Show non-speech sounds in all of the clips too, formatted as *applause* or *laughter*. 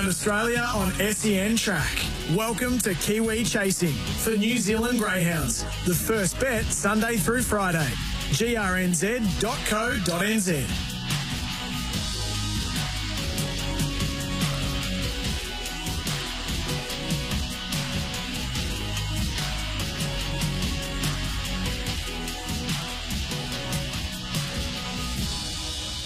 Around Australia on SEN Track. Welcome to Kiwi Chasing for New Zealand Greyhounds. The first bet Sunday through Friday. grnz.co.nz.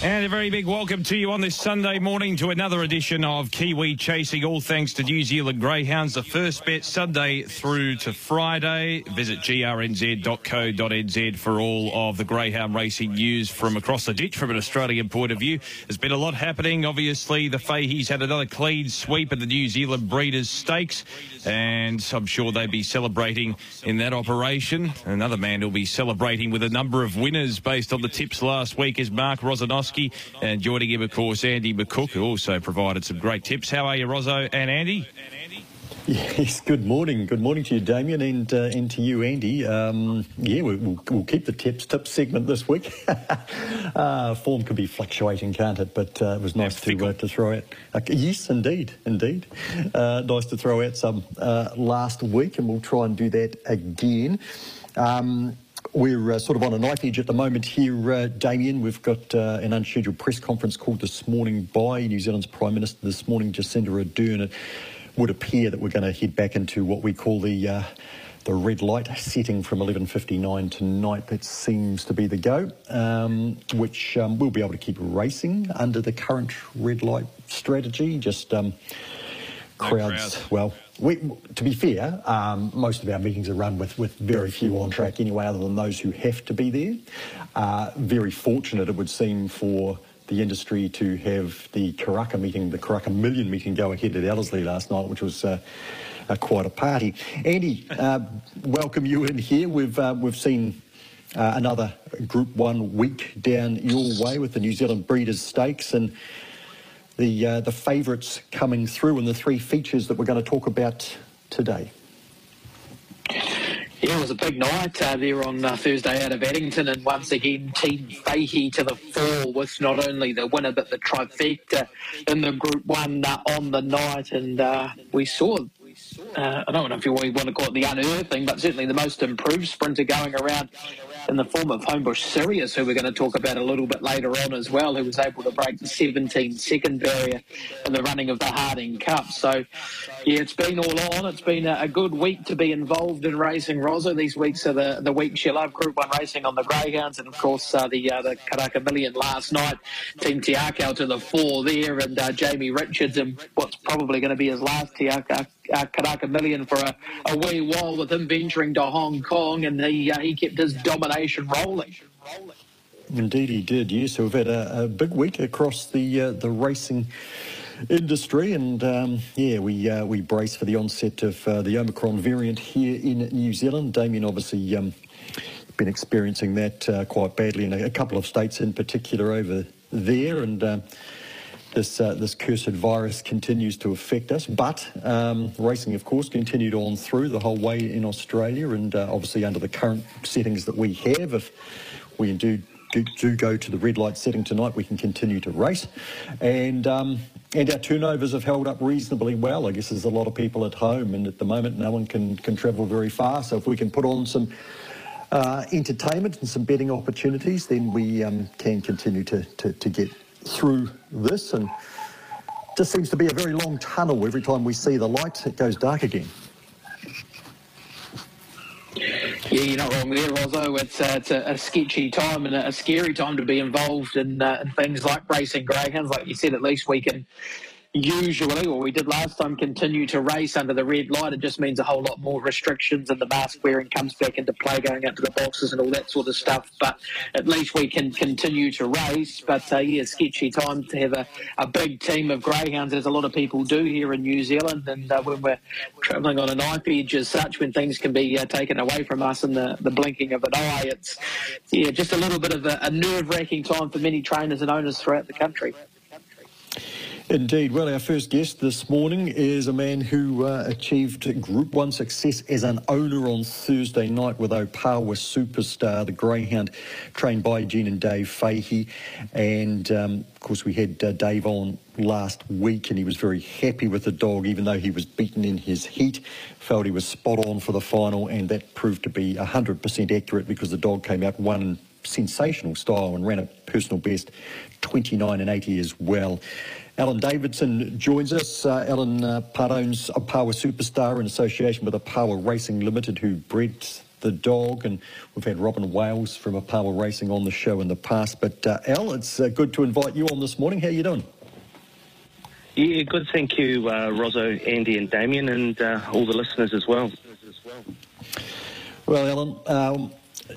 And a very big welcome to you on this Sunday morning to another edition of Kiwi Chasing, all thanks to New Zealand Greyhounds. The first bet Sunday through to Friday. Visit grnz.co.nz for all of the Greyhound racing news from across the ditch from an Australian point of view. There's been a lot happening. Obviously, the Fahey's had another clean sweep at the New Zealand Breeders' Stakes, and I'm sure they'll be celebrating in that operation. Another man who'll be celebrating with a number of winners based on the tips last week is Mark Rosanowski. And joining him, of course, Andy McCook, who also provided some great tips. How are you, Rozzo and Andy? Yes, good morning. Good morning to you, Damien, and uh, and to you, Andy. Um, yeah, we, will we'll keep the tips tip segment this week. *laughs* uh, form can be fluctuating, can't it? But uh, it was nice to uh, to throw out. yes, indeed, indeed. Uh, nice to throw out some uh, last week, and we'll try and do that again. Um, we're uh, sort of on a knife edge at the moment here, uh, Damien. We've got uh, an unscheduled press conference called this morning by New Zealand's Prime Minister this morning, Jacinda Ardern. Would appear that we're going to head back into what we call the uh, the red light setting from 11.59 tonight. That seems to be the go, um, which um, we'll be able to keep racing under the current red light strategy. Just um, crowds, well, we, to be fair, um, most of our meetings are run with, with very few on track anyway, other than those who have to be there. Uh, very fortunate, it would seem, for the industry to have the Karaka meeting, the Karaka Million meeting, go ahead at Ellerslie last night, which was uh, uh, quite a party. Andy, uh, welcome you in here. We've uh, we've seen. Uh, another Group One week down your way with the New Zealand Breeders' Stakes, and the, uh, the favourites coming through and the three features that we're going to talk about today. Yeah, it was a big night uh, there on uh, Thursday out of Addington, and once again, Team Fahey to the fore with not only the winner but the trifecta in the Group One uh, on the night, and uh, we saw. Uh, I don't know if you want to call it the unearthing, but certainly the most improved sprinter going around in the form of Homebush Sirius, who we're going to talk about a little bit later on as well, who was able to break the 17 second barrier in the running of the Harding Cup. So, yeah, it's been all on. It's been a, a good week to be involved in racing, Rosa. These weeks are the, the weeks you love Group 1 racing on the Greyhounds, and of course, uh, the, uh, the Karaka Million last night. Team Te Akau to the fore there, and uh, Jamie Richards and what's probably going to be his last Te Akau uh, Karaka Million for a, a wee while with him venturing to Hong Kong, and he uh, he kept his domination rolling. Indeed, he did. Yes, we've had a, a big week across the uh, the racing industry, and um, yeah, we uh, we brace for the onset of uh, the Omicron variant here in New Zealand. Damien obviously. Um, been experiencing that uh, quite badly in a, a, couple of states in particular over there, and um, this uh, this cursed virus continues to affect us. But um, racing, of course, continued on through the whole way in Australia, and uh, obviously under the current settings that we have, if we do, do, go to the red light setting tonight, we can continue to race, and. Um, and our turnovers have held up reasonably well. I guess there's a lot of people at home, and at the moment, no one can, can travel very far. So if we can put on some uh, entertainment and some betting opportunities, then we um, can continue to, to, to get through this and just seems to be a very long tunnel. Every time we see the light, it goes dark again. Yeah, you're not wrong there, Rosso. It's, uh, it's a, a, sketchy time and a, scary time to be involved in, uh, in things like racing greyhounds. Like you said, at least we can usually, or we did last time, continue to race under the red light. It just means a whole lot more restrictions and the mask wearing comes back into play going out to the boxes and all that sort of stuff. But at least we can continue to race. But uh, yeah, sketchy time to have a, a big team of greyhounds, as a lot of people do here in New Zealand. And uh, when we're travelling on a knife edge as such, when things can be uh, taken away from us in the, the blinking of an eye, it's yeah, just a little bit of a, a nerve wracking time for many trainers and owners throughout the country. Indeed. Well, our first guest this morning is a man who uh, achieved Group 1 success as an owner on Thursday night with Opawa Superstar, the greyhound trained by Jean and Dave Fahey. And, um, of course, we had uh, Dave on last week and he was very happy with the dog, even though he was beaten in his heat. Felt he was spot on for the final, and that proved to be 100% accurate because the dog came out one sensational style and ran a personal best 29 and 80 as well. Alan Davidson joins us. Uh, Alan uh, part owns Opawa Superstar in association with Opawa Racing Limited, who bred the dog, and we've had Robin Wales from Opawa Racing on the show in the past. But uh, Al, it's uh, good to invite you on this morning. How are you doing? Yeah, good. Thank you, uh, Rosso, Andy, and Damien, and uh, all the listeners as well. Well, Alan, um,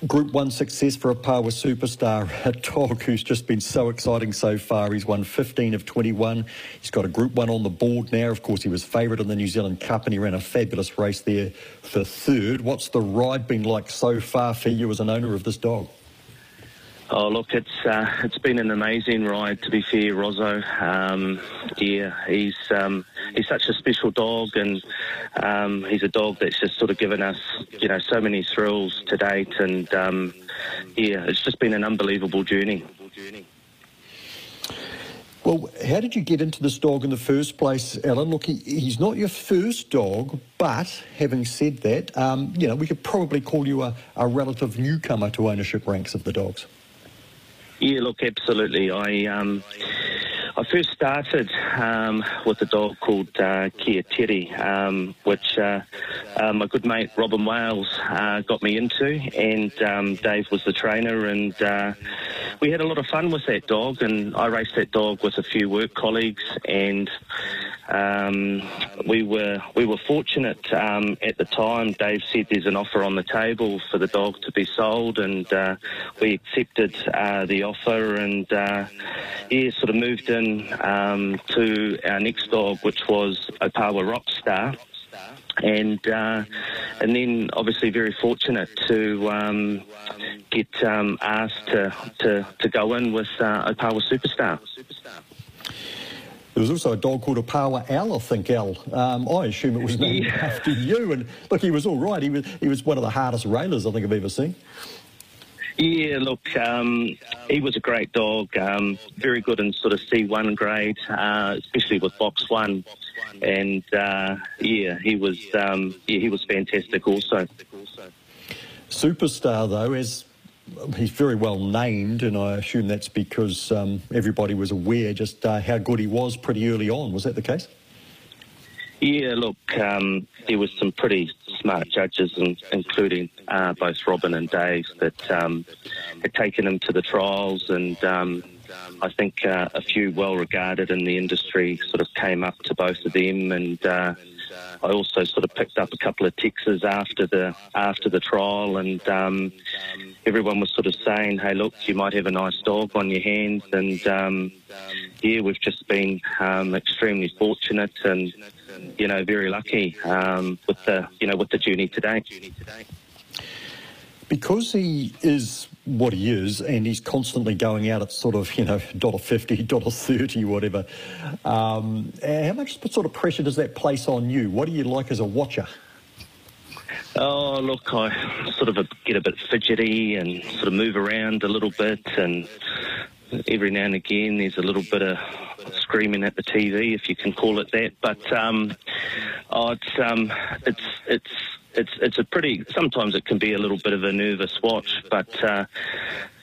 Group 1 success for a Opawa Superstar, *laughs* a dog who's just been so exciting so far. He's won 15 of 21. He's got a Group 1 on the board now. Of course, he was favourite in the New Zealand Cup and he ran a fabulous race there for third. What's the ride been like so far for you as an owner of this dog? Oh look, it's uh, it's been an amazing ride. To be fair, Rosso. Um, yeah, he's um, he's such a special dog, and um, he's a dog that's just sort of given us, you know, so many thrills to date. And um, yeah, it's just been an unbelievable journey. Well, how did you get into this dog in the first place, Alan? Look, he, he's not your first dog, but having said that, um, you know, we could probably call you a, a relative newcomer to ownership ranks of the dogs. Yeah, look, absolutely. I um, I first started um, with a dog called uh, Kia Teddy, um, which uh, uh, my good mate Robin Wales uh, got me into, and um, Dave was the trainer, and uh, we had a lot of fun with that dog. And I raced that dog with a few work colleagues, and um, we were we were fortunate um, at the time. Dave said there's an offer on the table for the dog to be sold, and uh, we accepted uh, the offer, and uh, yeah, sort of moved in um, to our next dog, which was Opawa Rockstar. And uh, and then obviously very fortunate to um, get um, asked to, to, to go in with uh, Opawa Superstar. There was also a dog called Opawa Al, I think, Al. Um, I assume it was named yeah. after you. And look, he was all right. He was, he was one of the hardest railers I think I've ever seen. Yeah, look, um, he was a great dog, um, very good in sort of C1 grade, uh, especially with box one. And uh, yeah, he was um, yeah he was fantastic also. Superstar though, as he's very well named, and I assume that's because um, everybody was aware just uh, how good he was pretty early on. Was that the case? Yeah, look, um, there was some pretty smart judges, including uh, both Robin and Dave, that um, had taken him to the trials, and um, I think uh, a few well regarded in the industry sort of came up to both of them, and uh, I also sort of picked up a couple of texts after the after the trial, and um, everyone was sort of saying, "Hey, look, you might have a nice dog on your hands." And um, yeah, we've just been um, extremely fortunate and you know very lucky um, with the you know with the journey today. Because he is what he is, and he's constantly going out at sort of you know dollar fifty, *laughs* dollar thirty, whatever. Um, how much sort of pressure does that place on you? What do you like as a watcher? Oh, look, I sort of get a bit fidgety and sort of move around a little bit, and every now and again there's a little bit of screaming at the TV, if you can call it that. But um, oh, it's um, it's it's it's it's a pretty. Sometimes it can be a little bit of a nervous watch, but uh,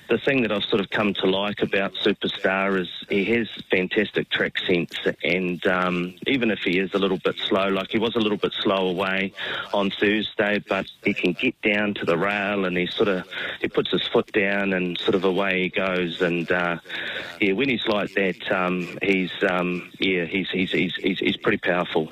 the thing that I've sort of come to like about Superstar is he has fantastic track sense, and um, even if he is a little bit slow, like he was a little bit slow away on Thursday, but he can get down to the rail and he sort of he puts his foot down and sort of away he goes. And uh, yeah, when he's like that, um, he's um, yeah he's he's, he's he's he's pretty powerful.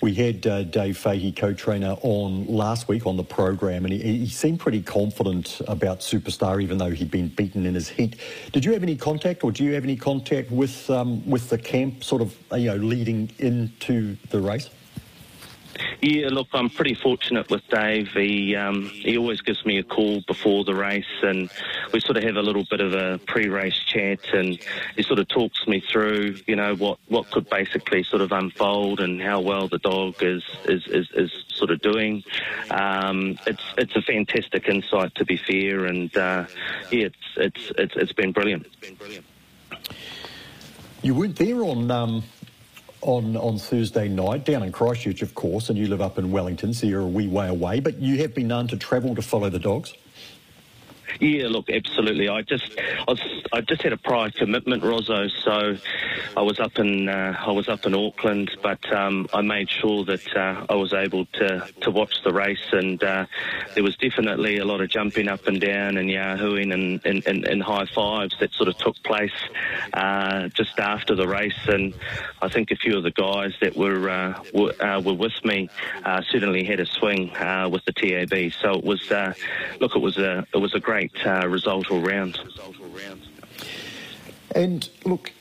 We had uh, Dave Fahey, co-trainer, on last week on the program, and he, he, seemed pretty confident about Superstar, even though he'd been beaten in his heat. Did you have any contact, or do you have any contact with um, with the camp, sort of, you know, leading into the race? Yeah, look, I'm pretty fortunate with Dave. He um, he always gives me a call before the race, and we sort of have a little bit of a pre-race chat, and he sort of talks me through, you know, what, what could basically sort of unfold and how well the dog is is, is, is sort of doing. Um, it's it's a fantastic insight, to be fair, and uh, yeah, it's it's it's it's been brilliant. You weren't there on um, on, on Thursday night down in Christchurch, of course, and you live up in Wellington, so you're a wee way away, but you have been known to travel to follow the dogs? Yeah, look, absolutely. I just, I, was, I just had a prior commitment, Rosso. So I was up in, uh, I was up in Auckland, but um, I made sure that uh, I was able to to watch the race, and uh, there was definitely a lot of jumping up and down and yahooing and, and, and, and high fives that sort of took place uh, just after the race. And I think a few of the guys that were uh, were, uh, were with me certainly had a swing with the TAB. So it was, look, it was a it was a great uh, result all round. And look,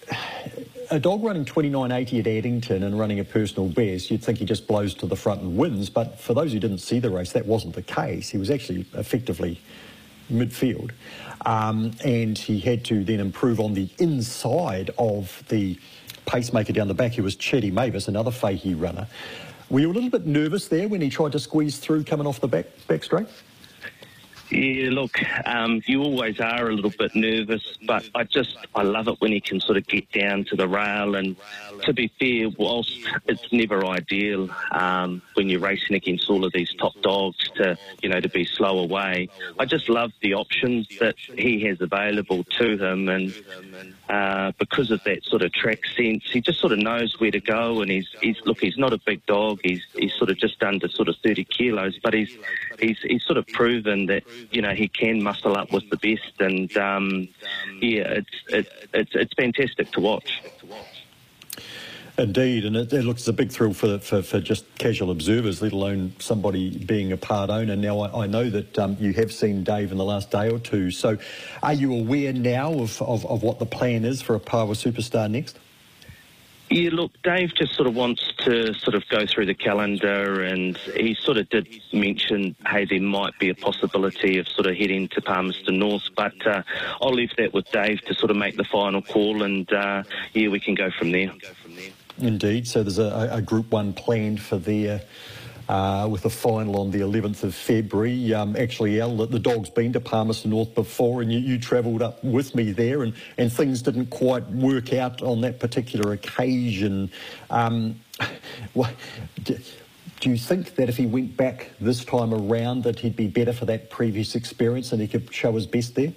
a dog running 29.80 at Addington and running a personal best, you'd think he just blows to the front and wins. But for those who didn't see the race, that wasn't the case. He was actually effectively midfield. Um, and he had to then improve on the inside of the pacemaker down the back, who was Chetty Mavis, another Fahey runner. Were you a little bit nervous there when he tried to squeeze through coming off the back, back straight? Yeah, look, um, you always are a little bit nervous, but I just I love it when he can sort of get down to the rail. And to be fair, whilst it's never ideal um, when you're racing against all of these top dogs to you know to be slow away, I just love the options that he has available to him, and uh, because of that sort of track sense, he just sort of knows where to go. And he's he's look, he's not a big dog. He's he's sort of just under sort of 30 kilos, but he's he's he's sort of proven that you know he can muscle up with the best, and um, yeah, it's it, it's it's fantastic to watch. Indeed, and it, it, looks a big thrill for, for, for, just casual observers, let alone somebody being a part owner. Now, I, I know that um, you have seen Dave in the last day or two, so are you aware now of, of, of what the plan is for Opawa Superstar next? Yeah, look, Dave just sort of wants to sort of go through the calendar, and he sort of did mention, hey, there might be a possibility of sort of heading to Palmerston North, but uh, I'll leave that with Dave to sort of make the final call, and uh, yeah, we can go from there. Indeed. So there's a, a Group One planned for there uh, with a final on the 11th of February. Um, actually, Al, the dog's been to Palmerston North before, and you, you travelled up with me there, and, and things didn't quite work out on that particular occasion. Um, *laughs* do, do you think that if he went back this time around, that he'd be better for that previous experience and he could show his best there?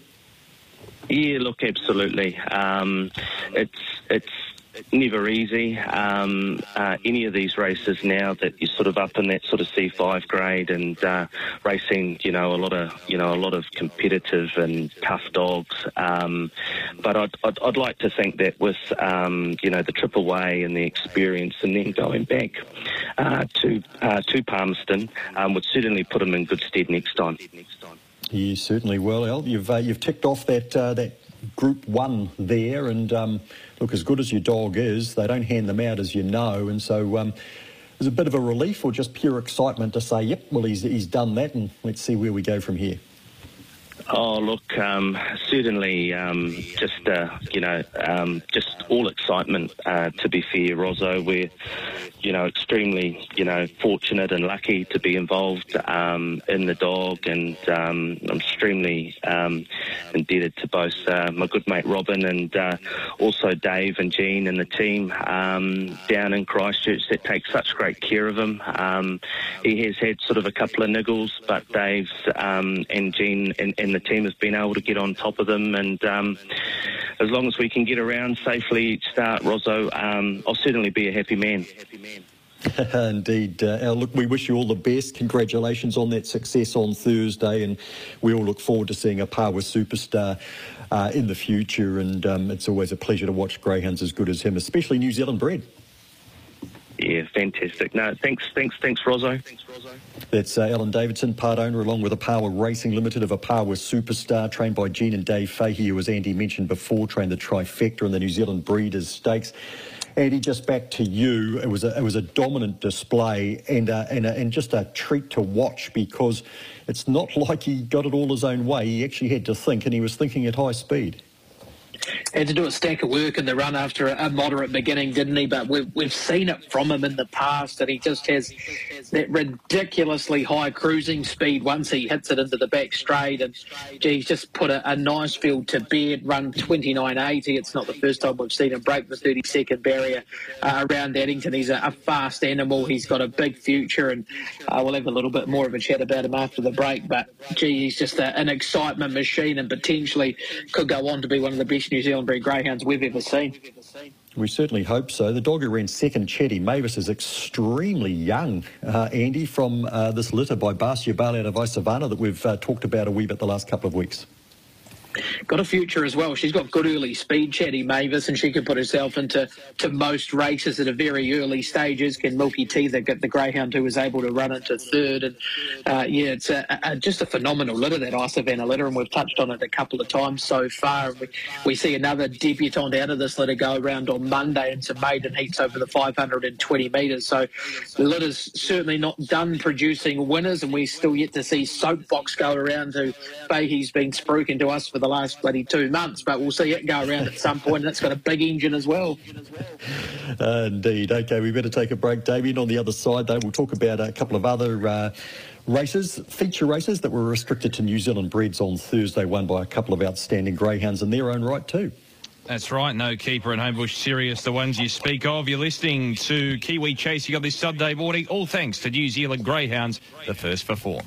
Yeah, look, absolutely. Um, it's it's never easy. Um, uh, any of these races now that you're sort of up in that sort of C5 grade and uh, racing, you know, a lot of you know a lot of competitive and tough dogs. Um, but I'd, I'd, I'd, like to think that with um, you know the trip away and the experience, and then going back uh, to uh, to Palmerston um, would certainly put him in good stead next time. You certainly will, El. You've uh, you've ticked off that uh, that Group One there, and um, look, as good as your dog is, they don't hand them out, as you know, and so. Um, a bit of a relief or just pure excitement to say, yep, well, he's, he's done that and let's see where we go from here? Oh, look, um, certainly um, just, uh, you know, um, just all excitement, uh, to be fair, Rosso. We're, you know, extremely, you know, fortunate and lucky to be involved um, in the dog, and um, I'm extremely um, indebted to both uh, my good mate Robin and uh, also Dave and Jean and the team down in Christchurch that take such great care of him. he has had sort of a couple of niggles, but Dave's and Jean and, the the team has been able to get on top of them. And um, as long as we can get around safely start, Rosso, um, I'll certainly be a happy man. *laughs* Indeed. Uh, Al, look, we wish you all the best. Congratulations on that success on Thursday, and we all look forward to seeing Opawa Superstar uh, in the future. And um, it's always a pleasure to watch greyhounds as good as him, especially New Zealand bred. Yeah, fantastic. No, thanks, thanks, thanks, Rosso. Thanks, Rozo. That's uh, Alan Davidson, part owner, along with Opawa Racing Limited of Opawa Superstar, trained by Jean and Dave Fahey, who, as Andy mentioned before, trained the trifecta in the New Zealand Breeders' Stakes. Andy, just back to you. It was a, it was a dominant display and, uh, and, a, and just a treat to watch because it's not *laughs* like he got it all his own way. He actually had to think, and he was thinking at high speed had to do a stack of work in the run after a, moderate beginning, didn't he? But we've, we've seen it from him in the past, and he just has that ridiculously high cruising speed once he hits it into the back straight. And gee, he's just put a, a nice field to bed, run 29.80. It's not the first time we've seen him break the 30 second barrier uh, around Addington. He's a, a, fast animal. He's got a big future, and uh, we'll have a little bit more of a chat about him after the break. But gee, he's just a, an excitement machine and potentially could go on to be one of the best New Zealand breed greyhounds we've ever seen. We certainly hope so. The dog who ran second, Chetty Mavis, is extremely young, uh, Andy, from uh, this litter by Barcia Bale out of Isavana that we've uh, talked about a wee bit the last couple of weeks got a future as well. She's got good early speed, Chatty Mavis, and she can put herself into to most races at a very early stages. Can Milky Tea, the, the greyhound who was able to run into third, and uh, yeah, it's a, a, just a phenomenal litter that Isavana litter, and we've touched on it a couple of times so far. We, we see another debutant out of this litter go around on Monday into maiden heats over the 520 metres. So the litter's certainly not done producing winners, and we're still yet to see Soapbox go around who Fahey's been spruiking to us for the last bloody two months, but we'll see it go around at some point. And it's got a big engine as well. Uh, indeed. Okay, we better take a break, Damien. On the other side, though, we'll talk about a couple of other. Uh, races, feature races that were restricted to New Zealand breeds on Thursday, won by a couple of outstanding greyhounds in their own right too. That's right, no keeper and Homebush Sirius, the ones you speak of. You're listening to Kiwi Chase. You got this Sunday morning, all thanks to New Zealand Greyhounds, the first for four.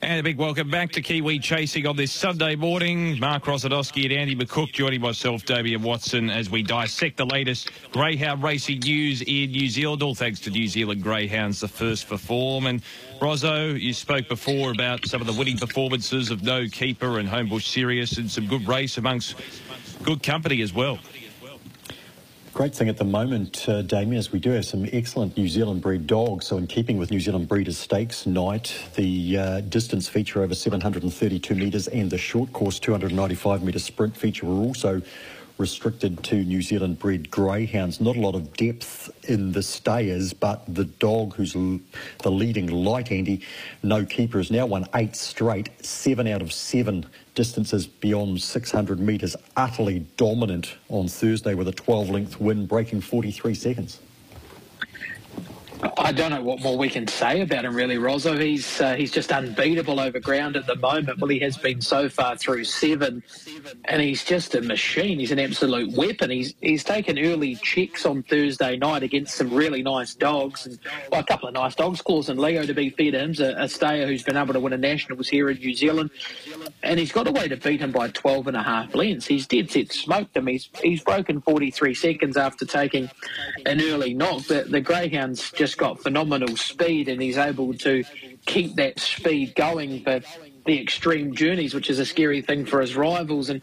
And a big welcome back to Kiwi Chasing on this Sunday morning. Mark Rosanowski and Andy McCook joining myself, Damien Watson, as we dissect the latest greyhound racing news in New Zealand. All thanks to New Zealand Greyhounds, the first for form. And Rosso, you spoke before about some of the winning performances of No Keeper and Homebush Sirius and some good race amongst good company as well great thing at the moment, uh, Damien, is we do have some excellent New Zealand breed dogs. So, in keeping with New Zealand Breeders' Stakes night, the uh, distance feature over 732 metres and the short course 295 metre sprint feature were also restricted to New Zealand bred greyhounds. Not a lot of depth in the stayers, but the dog who's l- the leading light, Andy, no keeper, has now won eight straight, seven out of seven distances beyond 600 metres, utterly dominant on Thursday with a 12 length win, breaking 43 seconds. I don't know what more we can say about him, really, Rosso. He's uh, he's just unbeatable over ground at the moment. Well, he has been so far through seven, and he's just a machine. He's an absolute weapon. He's he's taken early checks on Thursday night against some really nice dogs, and well, a couple of nice dogs. Claus and Leo, to be fair to him, a, a stayer who's been able to win a nationals here in New Zealand, and he's got a way to beat him by 12 and a half lengths. He's dead set smoked him. He's he's broken 43 seconds after taking an early knock. The, the greyhounds just just got phenomenal speed and he's able to keep that speed going for the extreme journeys, which is a scary thing for his rivals. And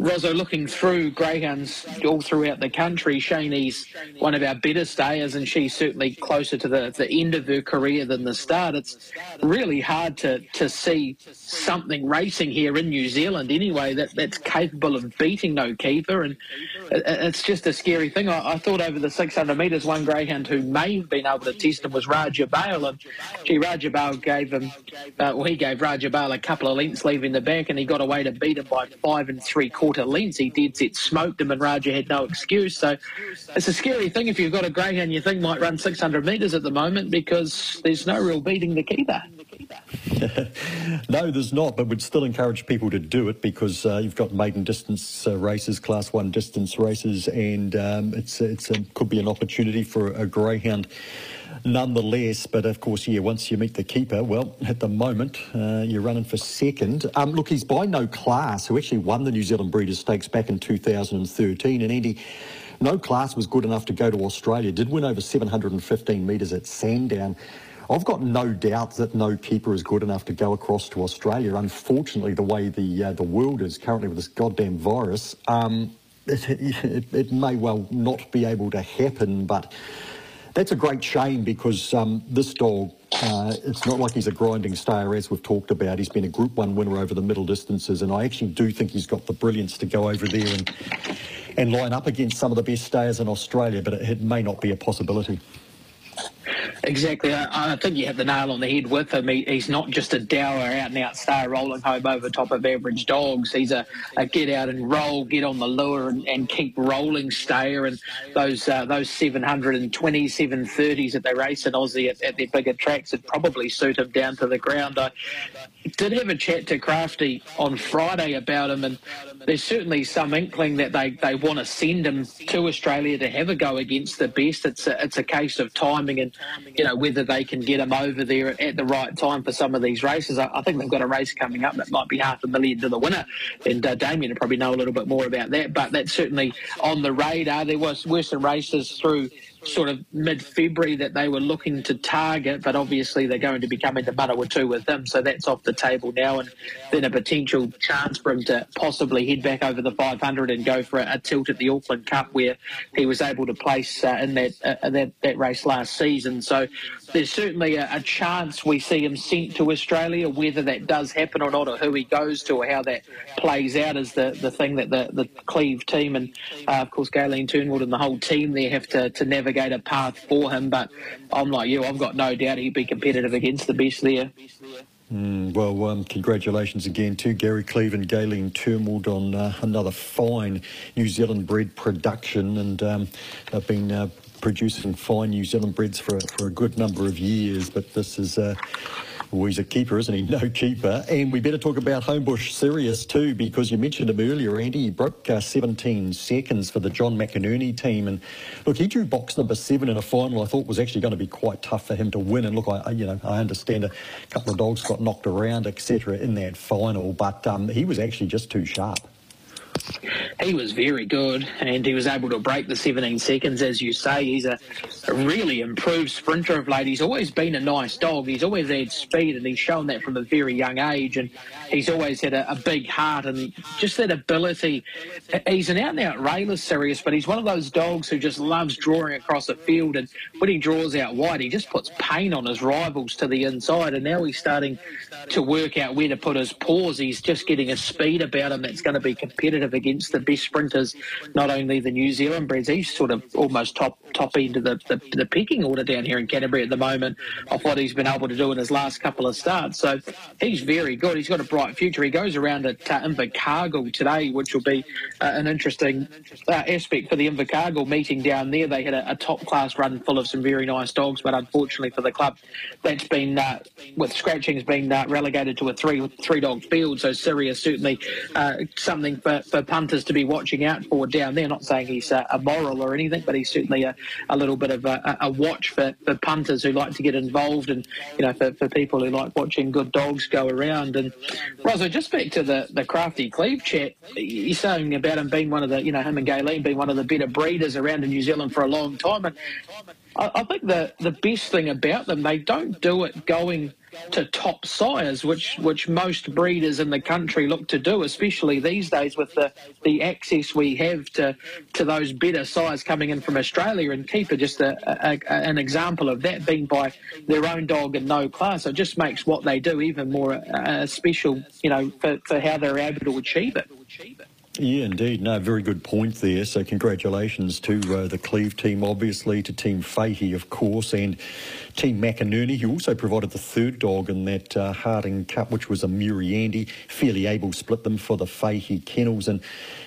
Rosso looking through greyhounds all throughout the country, Shane's one of our better stayers, and she's certainly closer to the, the end of her career than the start. It's really hard to, to see something racing here in New Zealand anyway that, that's capable of beating no keeper. And it's just a scary thing. I, I thought over the 600 metres, one greyhound who may have been able to test him was Raja Bale. And gee, Raja Bale gave him, uh, well, he gave Raja Bale a couple of lengths leaving the back, and he got away to beat him by five and three quarter lengths. He did set smoked him, and Raja had no excuse. So it's a scary thing if you've got a greyhound you think might run 600 metres at the moment because there's no real beating the keeper. *laughs* no, there's not, but we'd still encourage people to do it because uh, you've got maiden distance uh, races, class one distance races, and um, it's it's a, could be an opportunity for a greyhound nonetheless. But of course, yeah, once you meet the keeper, well, at the moment, uh, you're running for second. Um, look, he's by no class, who actually won the New Zealand Breeders' Stakes back in 2013. And Andy, no class was good enough to go to Australia, did win over 715 metres at Sandown. I've got no doubt that no keeper is good enough to go across to Australia. Unfortunately, the way the uh, the world is currently with this goddamn virus, um, it, it, it, may well not be able to happen. But that's a great shame because um, this dog, uh, it's not like he's a grinding stayer as we've talked about. He's been a Group One winner over the middle distances, and I actually do think he's got the brilliance to go over there and and line up against some of the best stayers in Australia. But it, it may not be a possibility. Exactly. I, I, think you have the nail on the head with him. He, he's not just a dour, out and out star rolling home over top of average dogs. He's a, a get out and roll, get on the lure and, and keep rolling stayer. And those uh, those 720s, 730s that they race in Aussie at, at their bigger tracks would probably suit him down to the ground. I did have a chat to Crafty on Friday about him, and there's certainly some inkling that they, they want to send him to Australia to have a go against the best. It's a, it's a case of timing and you know whether they can get them over there at the right time for some of these races. I, I think they've got a race coming up that might be half a million to the winner, and uh, Damien will probably know a little bit more about that. But that's certainly on the radar. There was were some races through sort of mid-February that they were looking to target, but obviously they're going to be coming to Manawatu with them, so that's off the table now. And then a potential chance for him to possibly head back over the 500 and go for a, a tilt at the Auckland Cup, where he was able to place uh, in that, uh, that that race last season. So there's certainly a, a, chance we see him sent to Australia. Whether that does happen or not, or who he goes to, or how that plays out, is the, the thing that the, the Cleve team and, uh, of course, Gaylene Turnwald and the whole team there have to, to navigate a path for him. But I'm like you, I've got no doubt he'd be competitive against the best there. Mm, well, um, congratulations again to Gary Cleve and Gaylene Turnwald on uh, another fine New Zealand bred production, and um, they've been uh, producing fine New Zealand breds for, for a good number of years, but this is. Uh, well, he's a keeper, isn't he? *laughs* No keeper. And we better talk about Homebush Sirius too, because you mentioned him earlier, Andy. He broke uh, 17 seconds for the John McInerney team. And look, he drew box number seven in a final I thought was actually going to be quite tough for him to win. And look, I, you know, I understand a couple of dogs got knocked around, etc., in that final, but um, he was actually just too sharp he was very good and he was able to break the 17 seconds, as you say. He's a, a, really improved sprinter of late. He's always been a nice dog. He's always had speed and he's shown that from a very young age. And he's always had a, a big heart and just that ability. He's an out and out railer, Sirius, but he's one of those dogs who just loves drawing across the field. And when he draws out wide, he just puts pain on his rivals to the inside. And now he's starting to work out where to put his paws. He's just getting a speed about him that's going to be competitive against the best sprinters, not only the New Zealand breds, he's sort of almost top top end of the, the, the pecking order down here in Canterbury at the moment of what he's been able to do in his last couple of starts. So he's very good. He's got a bright future. He goes around at uh, Invercargill today, which will be uh, an interesting uh, aspect for the Invercargill meeting down there. They had a, a, top class run full of some very nice dogs, but unfortunately for the club, that's been uh, with scratchings been uh, relegated to a three three dog field. So Sirius certainly uh, something for, for punters to be watching out for down there. Not saying he's uh, a moral or anything, but he's certainly a, a little bit of a, a watch for, for punters who like to get involved and, you know, for, for people who like watching good dogs go around. And, Rosso, just back to the, the Crafty Cleve chat, you're saying about him being one of the, you know, him and Gaylene being one of the better breeders around in New Zealand for a long time. And I, I think the, the best thing about them, they don't do it going to top sires, which which most breeders in the country look to do, especially these days with the, the access we have to to those better sires coming in from Australia. And Keeper just a, a, a, an example of that being by their own dog in no class. It just makes what they do even more uh, special, you know, for, for how they're able to achieve it. Yeah, indeed. No, very good point there. So, congratulations to uh, the Cleve team, obviously, to Team Fahey, of course, and Team McInerney, who also provided the third dog in that uh, Harding Cup, which was a Muriandi. Fairly able split them for the Fahey kennels. And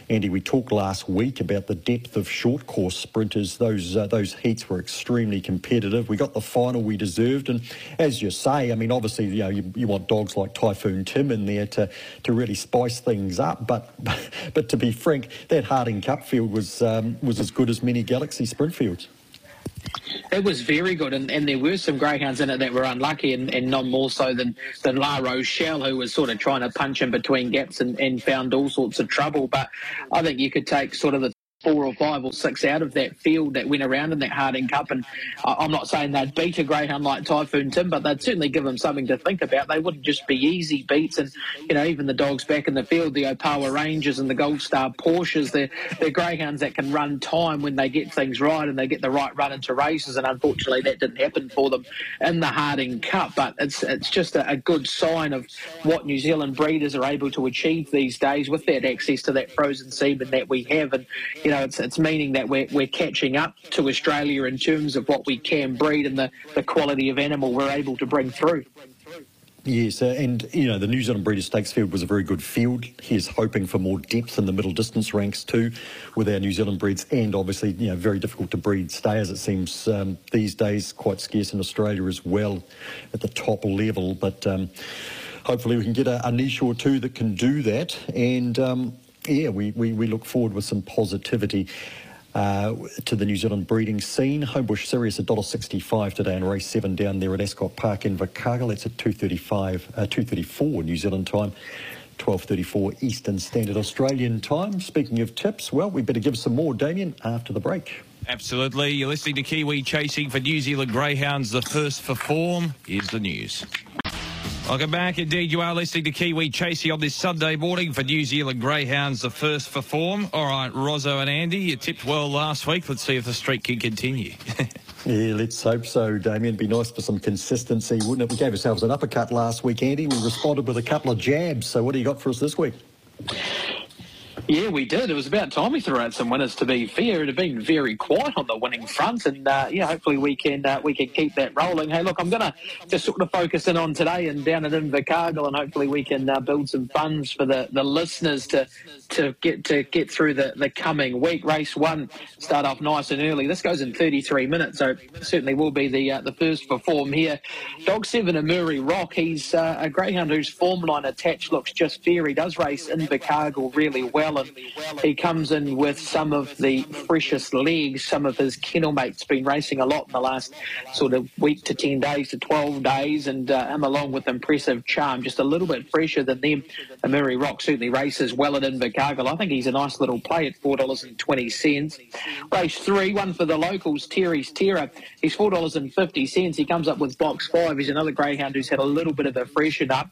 Andy, we talked last week about the depth of short course sprinters. Those uh, those heats were extremely competitive. We got the final we deserved, and as you say, I mean, obviously, you know, you, you want dogs like Typhoon Tim in there to, to really spice things up. But *laughs* but to be frank, that Harding Cup field was um, was as good as many Galaxy sprint fields. It was very good, and, and there were some greyhounds in it that were unlucky, and, and none more so than than La Rochelle, who was sort of trying to punch in between gaps and, and found all sorts of trouble. But I think you could take sort of the four or five or six out of that field that went around in that Harding Cup. And I'm not saying they'd beat a greyhound like Typhoon Tim, but they'd certainly give them something to think about. They wouldn't just be easy beats. And, you know, even the dogs back in the field, the Opawa Rangers and the Gold Star Porsches, they're, they're greyhounds that can run time when they get things right and they get the right run into races. And unfortunately, that didn't happen for them in the Harding Cup. But it's, it's just a, a good sign of what New Zealand breeders are able to achieve these days with that access to that frozen semen that we have. And, you know, know, it's, it's meaning that we're, we're catching up to Australia in terms of what we can breed and the, the quality of animal we're able to bring through. Yes, uh, and you know the New Zealand Breeders' Stakes field was a very good field. He's hoping for more depth in the middle distance ranks too, with our New Zealand breeds, and obviously you know very difficult to breed stayers. It seems um, these days quite scarce in Australia as well at the top level. But um, hopefully we can get a, a, niche or two that can do that. And um, yeah, we, we, we look forward with some positivity. Uh, to the New Zealand breeding scene. Homebush Sirius $1.65 today in race 7 down there at Ascot Park in Invercargill. It's at 2.35, uh, 2.34 New Zealand time. 12.34 Eastern Standard Australian time. Speaking of tips, well, we better give some more, Damien, after the break. Absolutely. You're listening to Kiwi Chasing for New Zealand Greyhounds, the first for form. Here's the news. Welcome back. Indeed, you are listening to Kiwi Chasing on this Sunday morning for New Zealand Greyhounds, the first for form. All right, Rozzo and Andy, you tipped well last week. Let's see if the streak can continue. *laughs* yeah, let's hope so, Damien. Be nice for some consistency, wouldn't it? We gave ourselves an uppercut last week, Andy. We responded with a couple of jabs. So, what do you got for us this week? Yeah, we did. It was about time we threw out some winners. To be fair, it had been very quiet on the winning front, and uh, yeah, hopefully we can uh, we can keep that rolling. Hey, look, I'm going to just sort of focus in on today and down at Invercargill, and hopefully we can uh, build some funds for the, the listeners to to get to get through the, the coming week. Race one start off nice and early. This goes in 33 minutes, so certainly will be the uh, the first for form here. Dog seven, Murray Rock. He's uh, a greyhound whose form line attached looks just fair. He does race Invercargill really well he comes in with some of the freshest legs. Some of his kennel mates been racing a lot in the last sort of week to 10 days to 12 days, and uh, him along with impressive charm, just a little bit fresher than them. Murray Rock certainly races well at Invercargill. I think he's a nice little play at $4.20. Race three, one for the locals, Terry's Terror. He's $4.50. He comes up with box five. He's another greyhound who's had a little bit of a freshen up.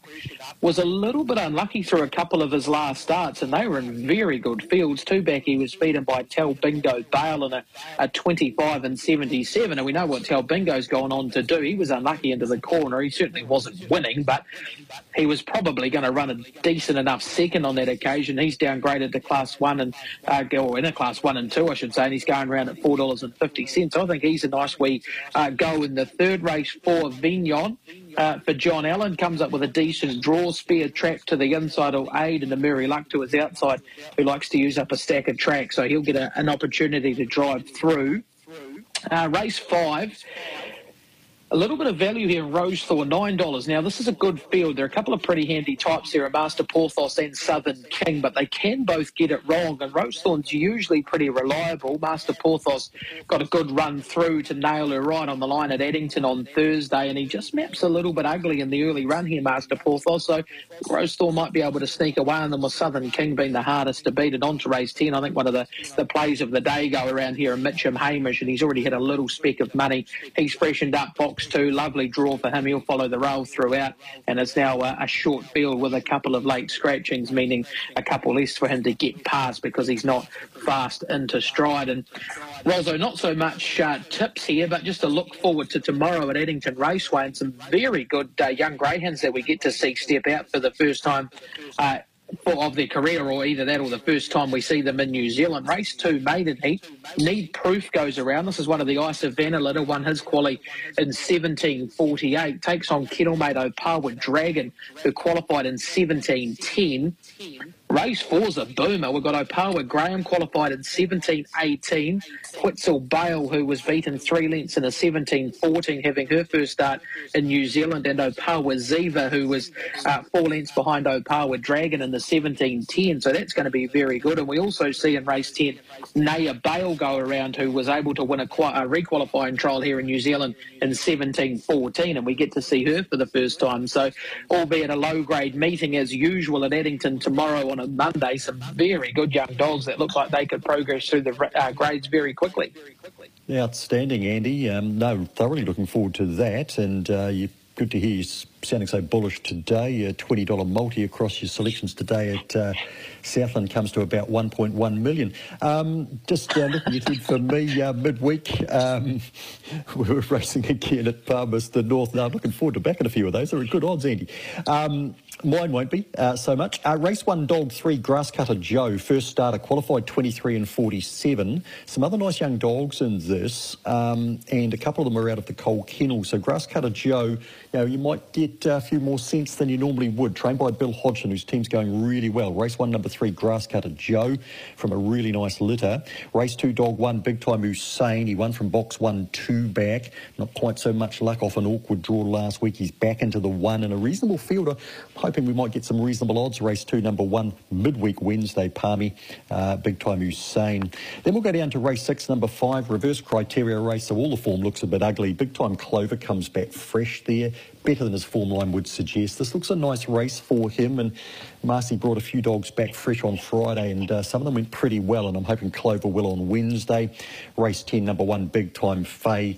Was a little bit unlucky through a couple of his last starts, and they were in very good fields. Two back, he was beaten by Tel Bingo Bale in a, a 25 and 77. And we know what Tel Bingo's gone on to do. He was unlucky into the corner. He certainly wasn't winning, but he was probably going to run a decent enough second on that occasion. He's downgraded to class one and, uh, or in a class one and two, I should say, and he's going around at $4.50. I think he's a nice wee uh, go in the third race for Vignon uh, for John Allen. Comes up with a decent draw, spear trap to the inside or aid, and the Murray Luck to his outside, who likes to use up a stack of track, so he'll get a, an opportunity to drive through. Uh, race five a little bit of value here in Rosethorn, $9. Now, this is a good field. There are a couple of pretty handy types here, Master Porthos and Southern King, but they can both get it wrong. And Rosethorn's usually pretty reliable. Master Porthos got a good run through to nail her right on the line at Addington on Thursday, and he just maps a little bit ugly in the early run here, Master Porthos. So Rosethorn might be able to sneak away on them with Southern King being the hardest to beat. And on to race 10, I think one of the, the plays of the day go around here, in Mitcham Hamish, and he's already had a little speck of money. He's freshened up box two. Lovely draw for him. He'll follow the rail throughout, and it's now a, a short field with a couple of late scratchings, meaning a couple less for him to get past because he's not fast into stride. And Rosso, not so much uh, tips here, but just a look forward to tomorrow at Addington Raceway and some very good uh, young greyhounds that we get to see step out for the first time. Uh, of their career, or either that or the first time we see them in New Zealand. Race two, maiden heat. Need proof goes around. This is one of the Isavana litter, won his quali in 1748. Takes on Kennelmate Opawa Dragon, who qualified in 1710. Race four's a boomer. We've got Opawa Graham qualified in 17-18. Quetzal Bale, who was beaten three lengths in a 17-14, having her first start in New Zealand, and Opawa Ziva, who was uh, four lengths behind Opawa Dragon in the 17-10. So that's going to be very good. And we also see in race 10 Naya Bale go around, who was able to win a, a requalifying trial here in New Zealand in 17-14, and we get to see her for the first time. So, albeit a low-grade meeting as usual at Addington tomorrow on a Monday, some very good young dogs that look like they could progress through the uh, grades very quickly. Outstanding, Andy. Um, no, thoroughly looking forward to that, and uh, you good to hear you sounding so bullish today. A $20 multi across your selections today at uh, Southland comes to about 1.1 million. Um, just uh, looking ahead for me, uh, midweek, um, we *laughs* were racing again at Palmerston North. Now, I'm looking forward to backing a few of those. They're good odds, Andy. Um, Mine won't be uh, so much. Uh, race one, dog three, Grasscutter Joe, first starter, qualified 23 and 47. Some other nice young dogs in this, um, and a couple of them are out of the coal kennel. So Grasscutter Joe, you know, you might get a few more cents than you normally would. Trained by Bill Hodgson, whose team's going really well. Race one, number three, Grasscutter Joe, from a really nice litter. Race two, dog one, Big Time Hussein. He won from box one, two back. Not quite so much luck off an awkward draw last week. He's back into the one and a reasonable fielder hoping we might get some reasonable odds. Race two, number one, midweek Wednesday, Palmy, uh, big time Hussein. Then we'll go down to race six, number five, reverse criteria race. So all the form looks a bit ugly. Big time Clover comes back fresh there, better than his form line would suggest. This looks a nice race for him. And Marcy brought a few dogs back fresh on Friday, and uh, some of them went pretty well. And I'm hoping Clover will on Wednesday. Race 10, number one, big time Faye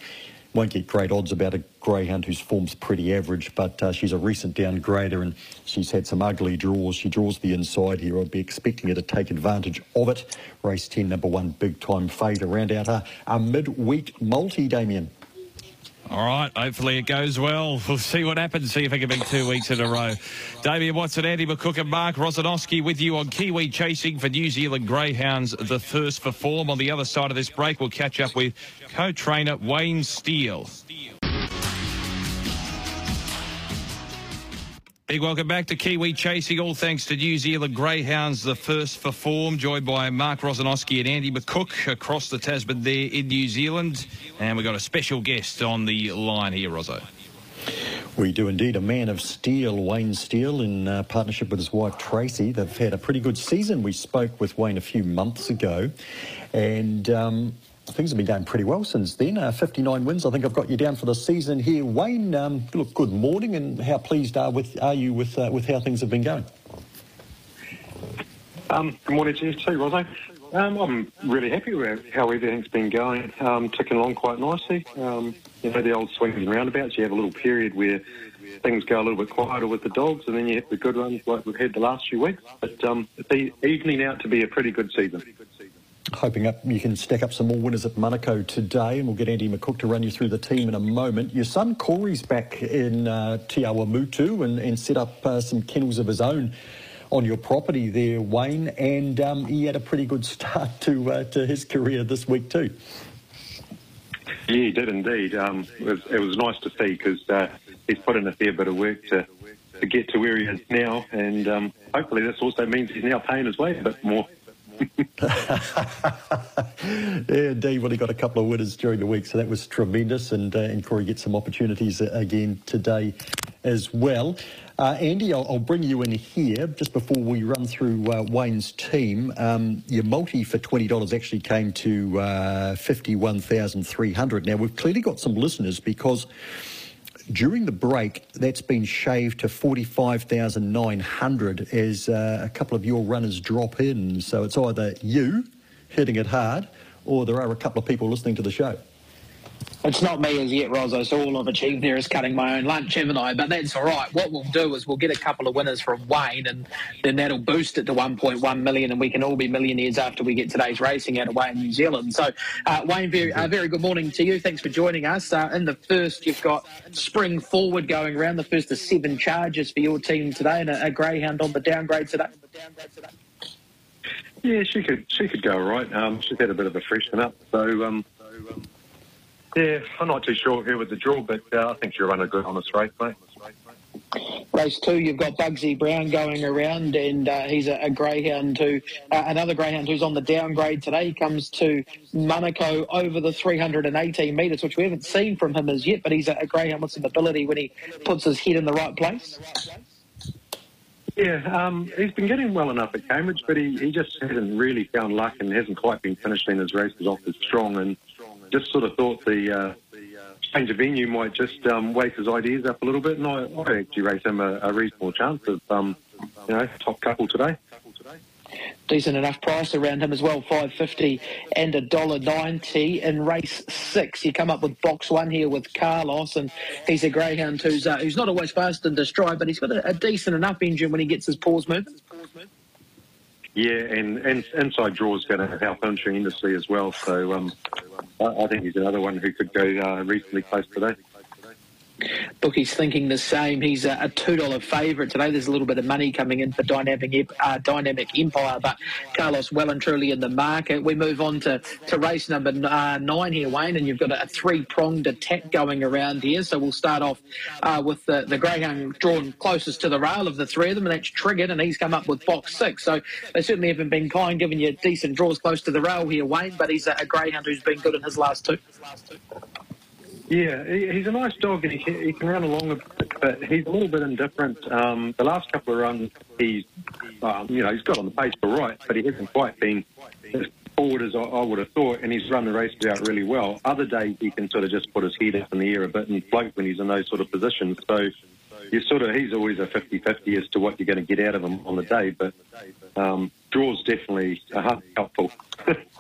won't get great odds about a greyhound whose form's pretty average, but uh, she's a recent downgrader and she's had some ugly draws. She draws the inside here. I'd be expecting her to take advantage of it. Race 10, number one, big time fade around out her a midweek multi, Damien. All right, hopefully it goes well. *laughs* We'll see what happens, see if it can be two weeks in a row. Damien Watson, Andy McCook and Mark Rosanowski with you on Kiwi Chasing for New Zealand Greyhounds, the first for form. On the other side of this break, we'll catch up with co-trainer Wayne Steele. Big welcome back to Kiwi Chasing, all thanks to New Zealand Greyhounds, the first for form, joined by Mark Rosanowski and Andy McCook across the Tasman there in New Zealand. And we've got a special guest on the line here, Rosso. We do indeed. A man of steel, Wayne Steele, in uh, partnership with his wife Tracy. They've had a pretty good season. We spoke with Wayne a few months ago, and um, things have been going pretty well since then. Uh, 59 wins. I think I've got you down for the season here, Wayne. Um, look, good morning, and how pleased are with are you with uh, with how things have been going? Um, good morning to you too, Rosso. Um, I'm really happy with how everything's been going, um, ticking along quite nicely. Um, you know, the old swings and roundabouts. You have a little period where things go a little bit quieter with the dogs, and then you have the good ones like we've had the last few weeks. But um, it's evening out to be a pretty good season hoping up you can stack up some more winners at Manukau today, and we'll get Andy McCook to run you through the team in a moment. Your son Corey's back in uh, Te Awamutu and, and set up uh, some kennels of his own on your property there, Wayne, and um, he had a pretty good *laughs* start to uh, to his career this week too. Yeah, he did indeed. Um, it, was, it, was, nice to see because uh, he's put in a fair bit of work to, to get to where he is now, and um, hopefully this also means he's now paying his way a bit more *laughs* yeah, indeed. Well, he got a couple of winners during the week, so that was tremendous. And, uh, and Corey gets some opportunities uh, again today as well. Uh, Andy, I'll, I'll, bring you in here just before we run through uh, Wayne's team. Um, your multi for $20 actually came to uh, 51300 Now, we've clearly got some listeners because during the break, that's been shaved to 45,900 as uh, a couple of your runners drop in. So it's either you hitting it hard or there are a couple of people listening to the show. It's not me as yet, Rosso. So all I've achieved there is cutting my own lunch, haven't I? But that's all right. What we'll do is we'll get a couple of winners from Wayne, and then that'll boost it to 1.1 million, and we can all be millionaires after we get today's racing out of Wayne, New Zealand. So, uh, Wayne, very, uh, very good morning to you. Thanks for joining us. Uh, in the first, you've got spring forward going around. The first of seven charges for your team today, and a, a greyhound on the downgrade today. Yeah, she could she could go right. Um, she's had a bit of a freshen up, so. Um, yeah, I'm not too sure who would the draw, but uh, I think she'll run a good honest race, mate. Race two, you've got Bugsy Brown going around, and uh, he's a, a, greyhound who, uh, another greyhound who's on the downgrade today. He comes to Manukau over the 318 metres, which we haven't seen from him as yet, but he's a, a greyhound with some ability when he puts his head in the right place. Yeah, um, he's been getting well enough at Cambridge, but he, he just hasn't really found luck and hasn't quite been finishing his races off as strong. And just sort of thought the uh, change of venue might just um, wake his ideas up a little bit. And I, I actually race him a, a reasonable chance of, um, you know, top couple today decent enough price around him as well, five fifty and a dollar ninety in race six. You come up with box one here with Carlos, and he's a greyhound who's uh, who's not always fast and destroyed, but he's got a, a, decent enough engine when he gets his paws moving. Yeah, and, and inside draw is going to help him tremendously as well. So um, I, I, think he's another one who could go uh, reasonably close today. Bookie's thinking the same. He's a, a two dollar favourite today. There's a little bit of money coming in for Dynamic uh, Dynamic Empire, but Carlos well and truly in the market. We move on to, to race number uh, nine here, Wayne, and you've got a, a three pronged attack going around here. So we'll start off uh, with the, the greyhound drawn closest to the rail of the three of them, and that's triggered, and he's come up with box six. So they certainly haven't been kind, giving you decent draws close to the rail here, Wayne. But he's a, a greyhound who's been good in his last two. Yeah, he's a nice dog and he he can run along a bit, but he's a little bit indifferent. Um, the last couple of runs, he's, um, you know, he's got on the pace for right, but he hasn't quite been as forward as I, I, would have thought, and he's run the races out really well. Other days, he can sort of just put his head up in the air a bit and float when he's in those sort of positions. So you sort of, he's always a 50-50 as to what you're going to get out of him on the day, but um, draws definitely helpful. *laughs*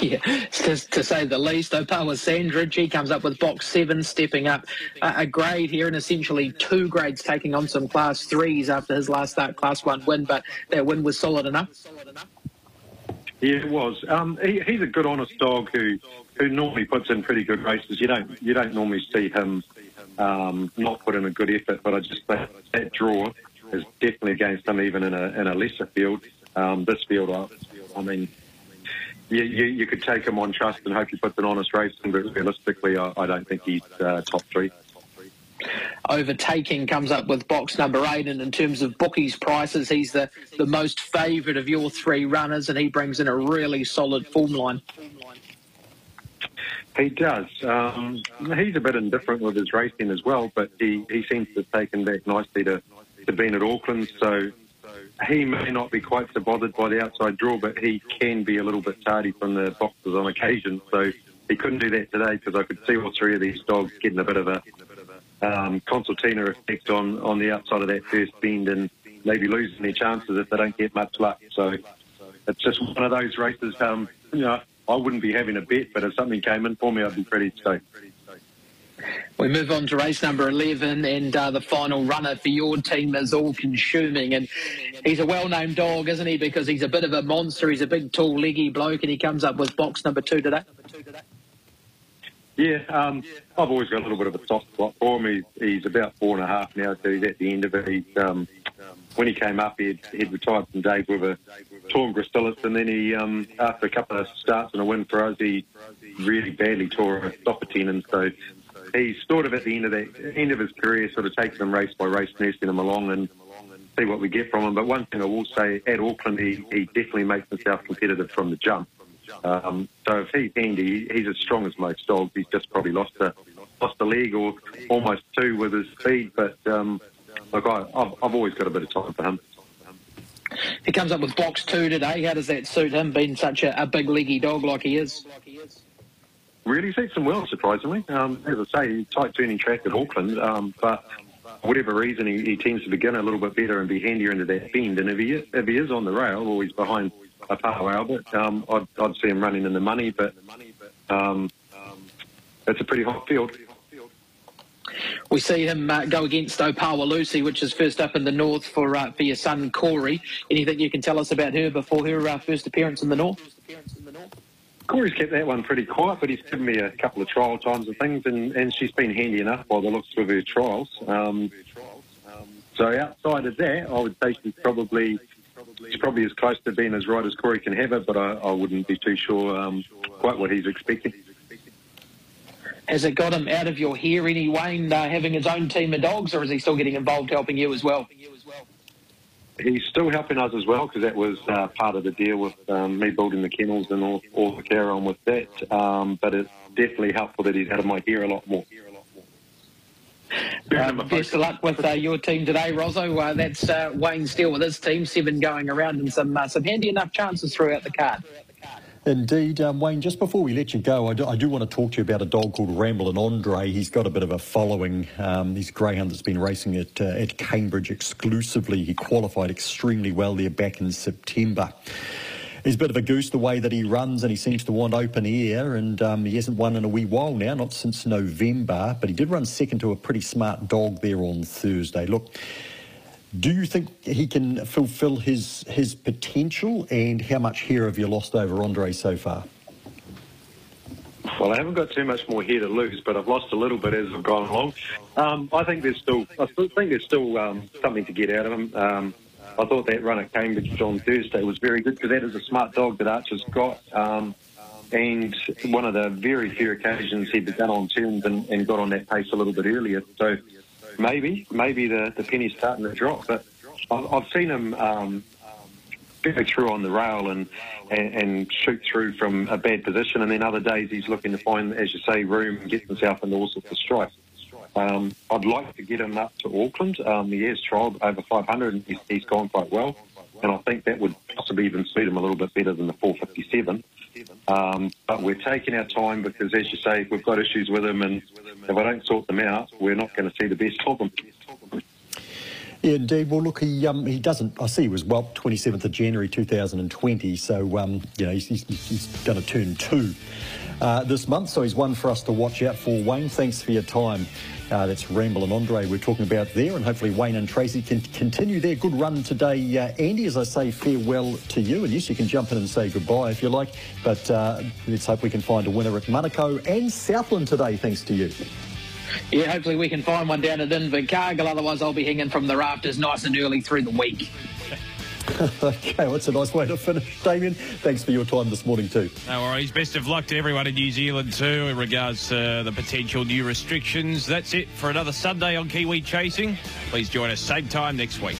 *laughs* yeah, to, to, say the least. Opawa Sandridge, he comes up with box seven, stepping up a, a, grade here and essentially two grades taking on some class threes after his last start class one win, but that win was solid enough. Yeah, it was. Um, he, he's a good, honest dog who who normally puts in pretty good races. You don't you don't normally see him um, not put in a good effort, but I just think that draw is definitely against him, even in a in a lesser field. Um, this field, I, I mean, you, you, you, could take him on trust and hope he puts an honest race in, but realistically, I, I don't think he's uh, top three. Overtaking comes up with box number eight, and in terms of bookies prices, he's the, the most favourite of your three runners, and he brings in a really solid form line. He does. Um, he's a bit indifferent with his racing as well, but he, he seems to have taken back nicely to, to being at Auckland, so he may not be quite so bothered by the outside draw, but he can be a little bit tardy from the boxes on occasion. So he couldn't do that today because I could see all three of these dogs getting a bit of a um, concertina effect on, on the outside of that first bend and maybe losing their chances if they don't get much luck. So it's just one of those races. Um, you know, I wouldn't be having a bet, but if something came in for me, I'd be pretty stoked. We move on to race number 11, and uh, the final runner for your team is all consuming. And he's a well known dog, isn't he? Because he's a bit of a monster. He's a big, tall, leggy bloke, and he comes up with box number two today. Yeah, um, I've always got a little bit of a soft spot for him. He's, he's about four and a half now, so he's at the end of it. He's, um, when he came up, he'd, he'd retired from Dave with a torn gracilis, and then he, um, after a couple of starts and a win for us, he really badly tore a stopper tendon. So he's sort of at the end of the end of his career, sort of taking them race by race, nursing them along, and see what we get from him. But one thing I will say, at Auckland, he, he definitely makes himself competitive from the jump. Um, so if he's handy, he's as strong as most dogs. He's just probably lost a lost a leg or almost two with his speed. But um, look, I, I've, I've always got a bit of time for him. He comes up with box two today. How does that suit him, being such a, a big leggy dog like he is? Really suits him well, surprisingly. Um, as I say, tight turning track at Auckland, um, but for whatever reason, he, he, tends to begin a little bit better and be handier into that bend. And if he is, if he is on the rail or he's behind Opawa Albert, um, I'd, I'd, see him running in the money, but um, it's a pretty hot field. We see him uh, go against Opawa Lucy, which is first up in the north for uh, for your son Corey. Anything you can tell us about her before her uh, first appearance in the north? Corey's kept that one pretty quiet, but he's given me a couple of trial times and things, and, and she's been handy enough by the looks of her trials. Um, so outside of that, I would say she's probably she's probably as close to being as right as Corey can have it, but I, I wouldn't be too sure um, quite what he's expecting. has it got him out of your hair any, Wayne, uh, having his own team of dogs, or is he still getting involved helping you as well? He's still helping us as well because that was uh, part of the deal with um, me building the kennels and all, all the carry on with that. Um, but it's definitely helpful that he's out of my hair a lot more. Um, best of luck with uh, your team today, Rosso. Uh, that's uh, Wayne Steele with his team, seven going around and some uh, some handy enough chances throughout the card. Indeed, um, Wayne. Just before we let you go, I do, I do, want to talk to you about a dog called Ramble and Andre. He's got a bit of a following. Um, he's a greyhound that's been racing at uh, at Cambridge exclusively. He qualified extremely well there back in September. He's a bit of a goose the way that he runs, and he seems to want open air. And um, he hasn't won in a wee while now, not since November. But he did run second to a pretty smart dog there on Thursday. Look. Do you think he can fulfil his his potential, and how much hair have you lost over Andre so far? Well, I haven't got too much more hair to lose, but I've lost a little bit as I've gone along. Um, I think there's still, I still think there's still um, something to get out of him. Um, I thought that run at Cambridge on Thursday was very good because that is a smart dog that Archer's got. Um, and one of the very few occasions he'd done on turns and, and got on that pace a little bit earlier. So maybe, maybe the, the penny's starting to drop. But I've, I've seen him um, go through on the rail and, and, and shoot through from a bad position, and then other days he's looking to find, as you say, room and get himself into all sorts of strife. Um, I'd like to get him up to Auckland. Um, he has trialled over 500 and he's, he's gone quite well. And I think that would possibly even suit him a little bit better than the 457. Um, but we're taking our time because, as you say, we've got issues with them, and if I don't sort them out, we're not going to see the best of them. Yeah, indeed. Well, look, he um, he doesn't. I see he was well, 27th of January 2020. So um, you know he's, he's, he's going to turn two uh, this month. So he's one for us to watch out for. Wayne, thanks for your time. Uh, that's Ramble and Andre we're talking about there, and hopefully Wayne and Tracy can continue their good run today. Uh, Andy, as I say, farewell to you, and yes, you can jump in and say goodbye if you like, but uh, let's hope we can find a winner at Manukau and Southland today, thanks to you. Yeah, hopefully we can find one down at Invercargill. Otherwise, I'll be hanging from the rafters nice and early through the week. *laughs* okay, that's a nice way to finish. Damien, thanks for your time this morning too. No worries. Best of luck to everyone in New Zealand too in regards to the potential new restrictions. That's it for another Sunday on Kiwi Chasing. Please join us same time next week.